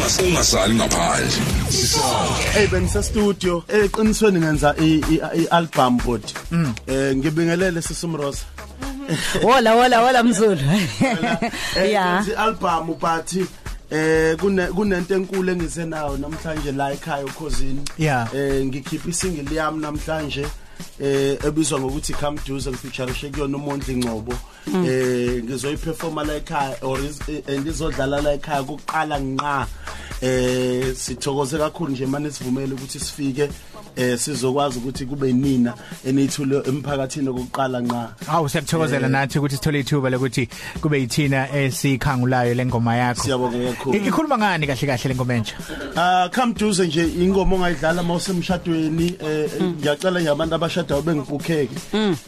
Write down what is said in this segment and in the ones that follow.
ungasali ngaphandle. Sisonke Hey benisa studio eqinisweni ngenza i-album body eh ngibingelele sisumrosa Wola wola wola mzulu. eh Yeah. i-album but eh kune kunento enkulu engisenayo namhlanje la ekhaya ukhosini. Yeah. eh ngikhipha isingle yami namhlanje. Eh ebizwa ngokuthi come duze ngifeatureishe kuyona umondli Ngcobo eh ngizoyiperforma la ekhaya or is- eh, ngizodlala la ekhaya kuqala nqa. Eh sithokoze kakhulu nje manje sivumele ukuthi sifike. Eh sizokwazi ukuthi kube nina enithulo emphakathini kokuqala nqa Hawu siyakuthokozela nathi ukuthi sithole ithuba lokuthi kube yithina esikhangulayo lengoma yakho. Siyabonga kakhulu. I- Ikhuluma ngani kahle kahle lengoma entsha? Ah come duze nje ingoma ongayidlala mawusemshadweni eh ngiyacela nje abantu abashadayo bengibukheke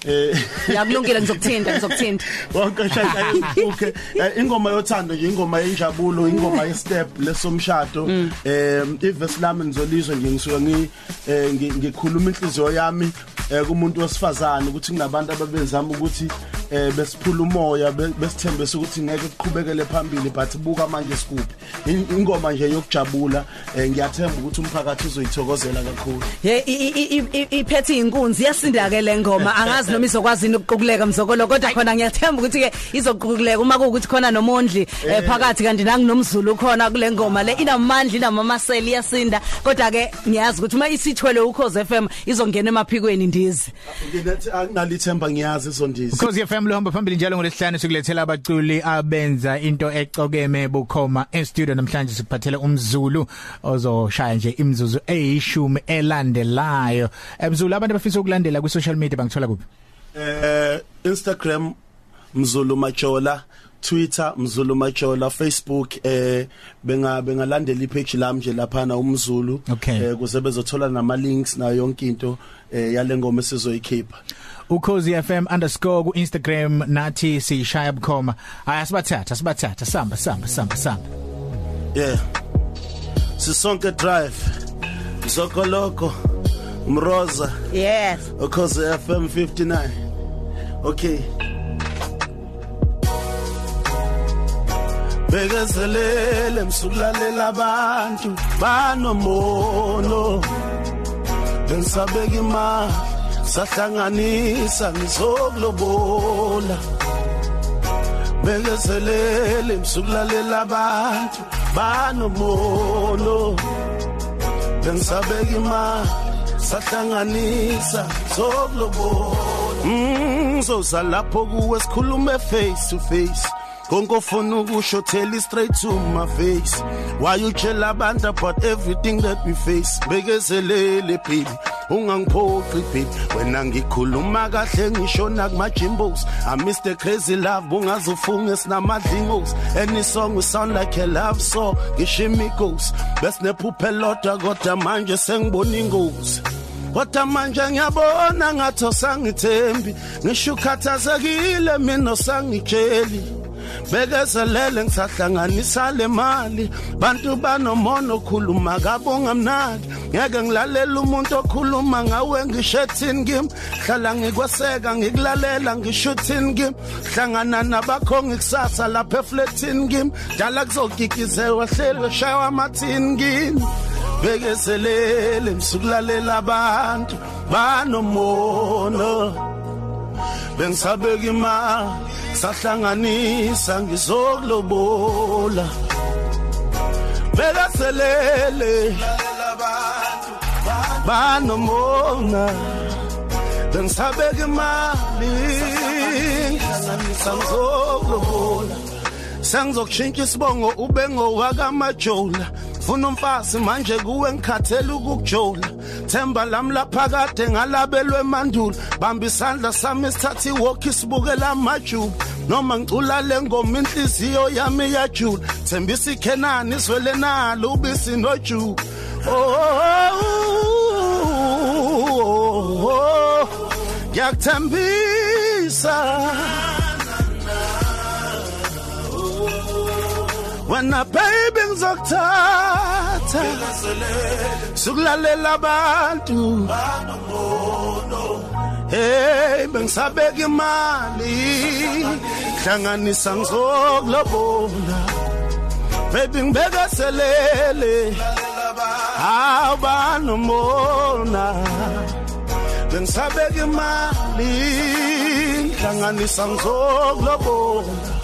eh Yakulungile ngizokuthinta ngizokuthinta. wonke shaya ubuke ingoma yothando nje ingoma yenjabulo ingoma yestep lesomshado eh ivesi lami ngizolizwa nje ngisuka ngi eh, ngi- ngikhuluma inhliziyo yami eh, kumuntu wesifazane ukuthi kunabantu ababezama ukuthi eh besiphula umoya be- besithembisa ukuthi ngeke kuqhubekele phambili but buka manje sikuphi In- ingoma nje yokujabula eh, ngiyathemba ukuthi umphakathi uzoyithokozela kakhulu. Ye i- i- i- i- iphethe inkunzi yasinda ke le ngoma. Angazi noma izokwazi ukuquleka mzokolo kodwa khona ngiyathemba ukuthi ke izoquleka uma kuukuthi khona nomondli eh, phakathi kanti nanginomzulu khona kule ngoma le inamandla inamamaseli yasinda kodwa ke ngiyazi ukuthi uma isithwele ukhoze FM izongena emaphikweni ndize. Nginathi anginalithemba ngiyazi izondizi Because FM lohamba phambili njalo ngolesihlanu sikulethela abaculi abenza into ecokeme bukhoma e studio namhlanje sikuphathele umzulu ozoshaya nje imizuzu eyishumi elandelayo. Emzulu abantu abafisa ukulandela ku social media bangithola kuphi? eh Instagram Mzulu Majola Twitter Mzulu Majola Facebook eh benga bengalandela ipage lami nje lapha na umzulu Okay. eh kuze bezothola nama links nayo yonke into eh yale ngoma esizoyikhipha ukhozi FM underscore ku Instagram nathi sishaya bukhoma. Aya sibathatha sibathatha samba samba samba samba. yeah. Sisonke drive. Zokoloko Mroza. Yes. Ukhoze FM 59 okay. Bekezelele msulalela abantu. Banomono. Bensabeka imali. Sahlanganisa ngizokulobola. Bekezelele msulalela abantu banomono Bensabeka imali sahlanganisa zokulobola mm soza lapho kuwe sikhulume face to face. Konke ofuna ukusho tell straight to my face. Why you tell abantu about everything that we face? Bekezelele baby. Ungangiphoqi baby wena ngikhuluma kahle ngisho nakuma jimbos i miss the crazy love bungazofunga sinamadlingos any song we sound like a love song ngishimi goes besinephupha elodwa kodwa manje sengibona ingozi. Kodwa manje ngiyabona ngathi osangithembi ngisho ukhathazekile mina osangitsheli bekezelele ngisahlanganisa le mali. Bantu banomono okhuluma kabonga mnandi ngeke ngilalela umuntu okhuluma ngawe ngishethini kimi. Hlala ngikweseka ngikulalela ngishuthini kimi. Hlangana nabakhongi kusasa lapha efletini kimi. Dala kuzogigizewa hleli shawa amathini kimi. Bekezelele msukulalela abantu. Banomono. Bengisabeka imali sahlanganisa ngizokulobola. Bekezelele banomona. Bengisabeka imali ngihlanganisa ngizokulobola. Sengizokushintsha isibongo ube ngowakamajola. Funa umfazi manje kuwe ngikhathela ukukujola themba lami laphakade ngalabelwe mandulo bamba isandla sami sithatha iwalk isibukela amajuba noma ngicula le ngoma inhliziyo yami iyajula thembisa ikhenani izwele nalo ubisi nojuba oh, ngiyakuthembisa wena baby ngizokuthatha. Sukulalela abantu. Hey bengisabeka imali. Hlanganisa ngizokulobola baby ngibeka selele abanomona bengisabeka imali. Hlanganisa ngizokulobola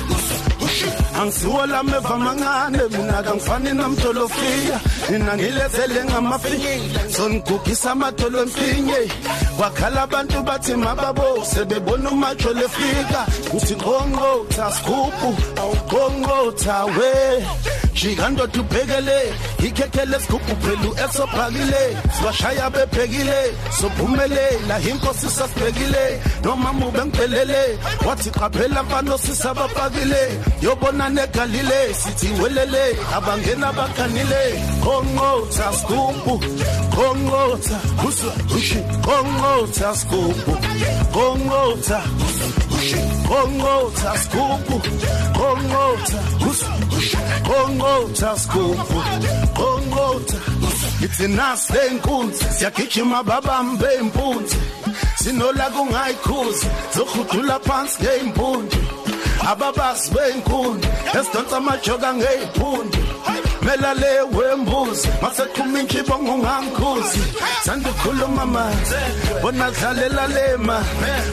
Angisiwola meva mancane mina kangifani namdolofia nina ngilezele ngamafinyila sonigugisa amadolo empinye wakhala abantu bathi mababo sebebona umajo lefika. Uthi qongqotha sikhuphu awuqongqotha we. Jika ndoda ubhekele ikhekhele sikhuphu phela esobhakile siwashaya bebhekile sophumelela inkosi sasibhekile noma mube ngiphelele wathi qaphela mfana sisabapakile yobona negalile sithi welele abangena bakanile qongqotha sikhuphu. Qongqotha uswa ushi. Qongqotha sikhuphu. Qongqotha qongqotha sikhuphu qongqotha uswa ushi qongqotha sikhuphu qongqotha ithi nasi lenkunzi siyagijima babambe impunzi. Sinola kungayikhuzi zokhudula phansi ngeyimpunzi. Ababasi beyinkunzi esidonsa amajoka mela le wembuzi maseqhuma inkibongo ungangikhuzi sandukhuluma manje bona dlalela lema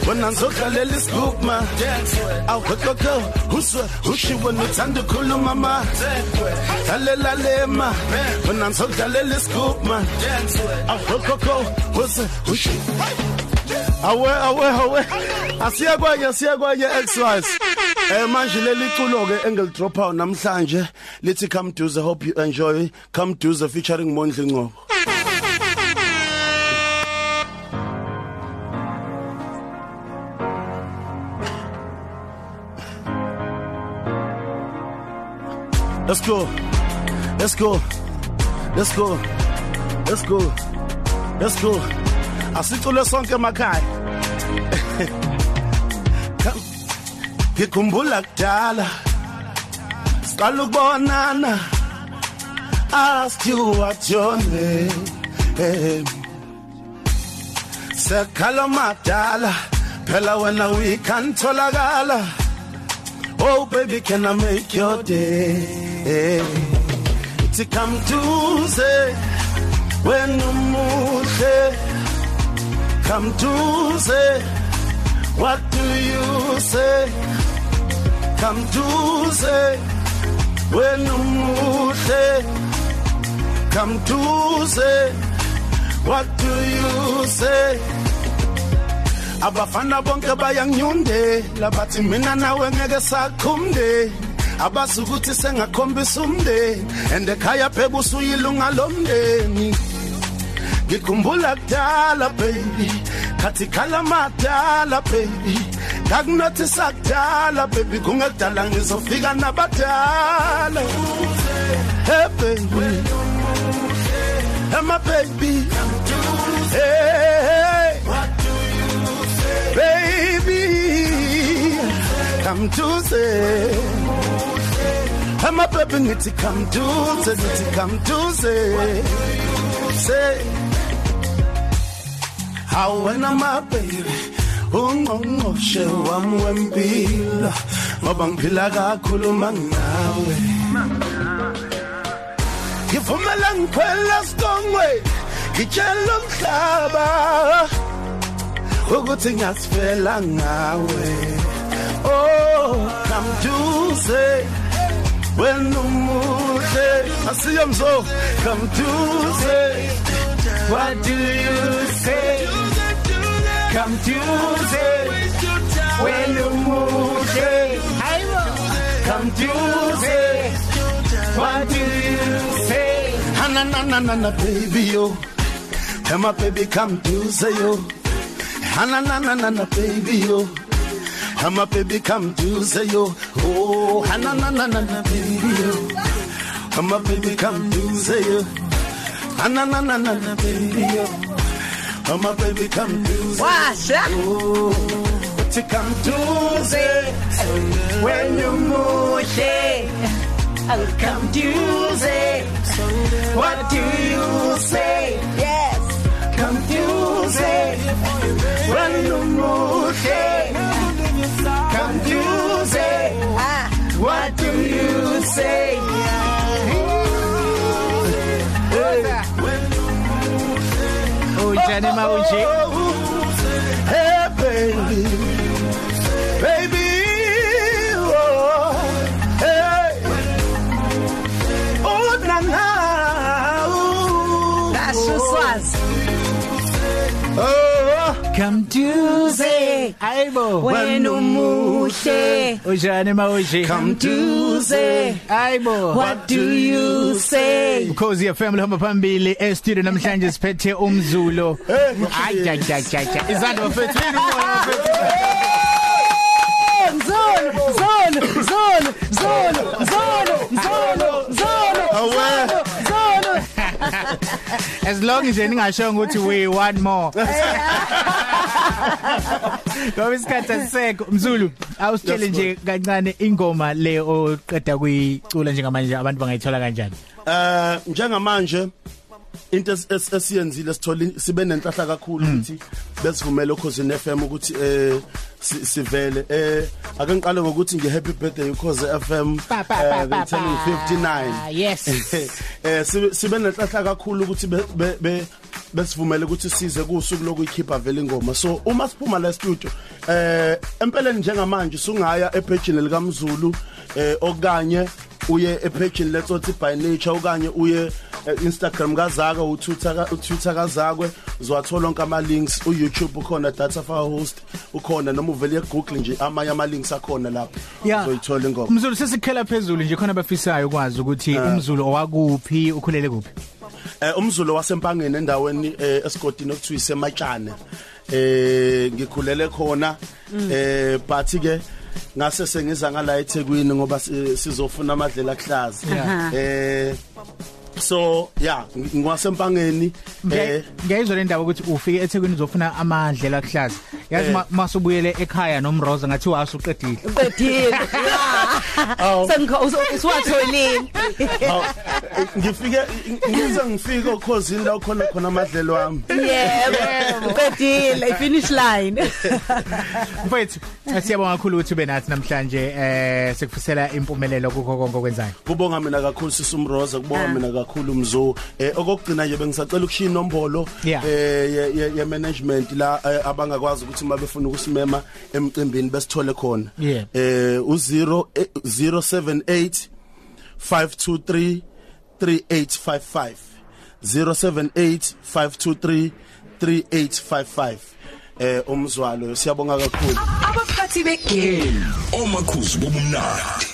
bona ngizodlalela isbook ma. Awugogogo uzwe ushiwo nothanda ukhuluma ma. Dlalela lema bona ngizodlalela isbook ma. Awugogogo uzwe ushiwo awe awe awe asiya kwanye asiya kwanye exercise eh manje leli culo ke engilidrop out namhlanje lithi come to the hope you enjoy come to the featuring Mondli Ngcobo Let's go. Let's go. Let's go. Let's go. Let's go. Asicule sonke emakhaya. Ngikhumbula kudala. Siqala ukubonana. Ask you what your name. Sekhala madala. Phela wena uyikantholakala. Oh baby can I make your day? To come to say when umuhle come to say what do you say? Come to say when umuhle come to say what do you say? Abafana bonke bayanginyundela bathi mina nawe ngeke sakhumde. Abasukuthi sengakhombisa umndeni and ekhaya phela usuyilunga lomndeni. Ngikhumbula kudala baby. Khathi khala madala baby. Ngakunothi sakudala baby. Kungekudala ngizofika nabadala. Hey baby. Hey my baby. Hey, hey. baby. Come to say. I'm a baby ngithi come to say ngithi come to say. Say. How when I'm a baby ungqongqoshe wami wempilo ngoba ngiphila kakhulu manginawe ngivumela ngikhwela sikongwe ngitshela umhlaba ukuthi ngiyasifela ngawe. Oh come to say when umuhle asiye mzo come to say what do you say? Come to say when umuhle come to say what do you say na na na na na baby yo my baby come to say yo na na na na na baby yo I'm baby come to say yo oh na na na na na baby yo Oh my baby come you. Na na na na na na baby yo. Oh my baby come to say. washa To come to say. When you move, I'll come to say what do you say? yes Come to say. When you move, come to say. ah What do you say? Ujani mawunje Hey, baby. Baby. Oh, hey. Oh, na, na. Ooh. kasho swazi Oh, come to say ayibo wena umuhle. Ujani mawunje come to duze ayibo what do you say? Ukhozi FM lihamba phambili e studio namhlanje siphethe umzulo Hey, ajajajaja izandla bafethu yini umoya bafethu Zolo, zolo, zolo, zolo, zolo, zolo, zolo, Awe. zolo. as long nje ningasho ukuthi we one more. Ngoba isikhathi asisekho. Mzulu awusitshele nje kancane ingoma le oqeda kuyicula njengamanje abantu bangayithola kanjani? Eh njengamanje into es- es- esiyenzile sithola sibe nenhlahla kakhulu ukuthi besivumele ukhosini FM ukuthi eh si- sivele. Eh ake ngiqale ngokuthi nge happy birthday ukhoze FM eh, turning pa. 59 Yes. eh sibe nenhlahla kakhulu ukuthi besivumele ukuthi size kusuku lokuyikhipha vele ingoma. So uma siphuma la studio eh empeleni njengamanje sungaya epagini likaMzulu eh okanye uye epagini letsothi by nature okanye uye eh, Instagram kazaka uTwitter ka- uTwitter kazakwe uzwathola onke ama links uYouTube ukhona data file host ukhona noma uvele eGoogle nje amanye ama links akhona lapho uzoyithola ingoma. Mzulu sesikhela phezulu nje khona bafisayo ukwazi ukuthi umzulu owakuphi ukhulele kuphi? Eh umzulo wasempangeni endaweni eh, esigodini okuthiwa isematshane. Eh ngikhulele khona eh but ke ngase sengiza ngala eThekwini ngoba si- sizofuna amadlela akuhlaza. Yeah. Eh so yeah ng- ngwasempangeni eh ngiyayizwa le ndaba ukuthi ufike eThekwini uzofuna amandlela akuhlaza yazi Eh. ma- masubuyele ekhaya nomroza ngathi wasuqedile Uqedile. Awu. Sengikho uswatholile. aw, eh, ngifike ngize ngifike okhosini la khona khona amadlelo wami. Yebo. Uqedile finish line. mfethu siyabonga kakhulu ukuthi ube nathi namhlanje eh sikufisela impumelelo kukho konke okwenzayo kubonga mina kakhulu sisumroza kubonga Ah. mina kakhulu mzo. Eh okugcina nje bengisacela ukushiya inombolo Yeah. eh ye- ye- ye management la eh, abangakwazi ukuthi mabefuna ukusimema emcimbini besithole khona. Yeah. eh u0 078 523 3855 078 523 3855 eh umzwalo siyabonga kakhulu. Omakhuzi bobumnandi.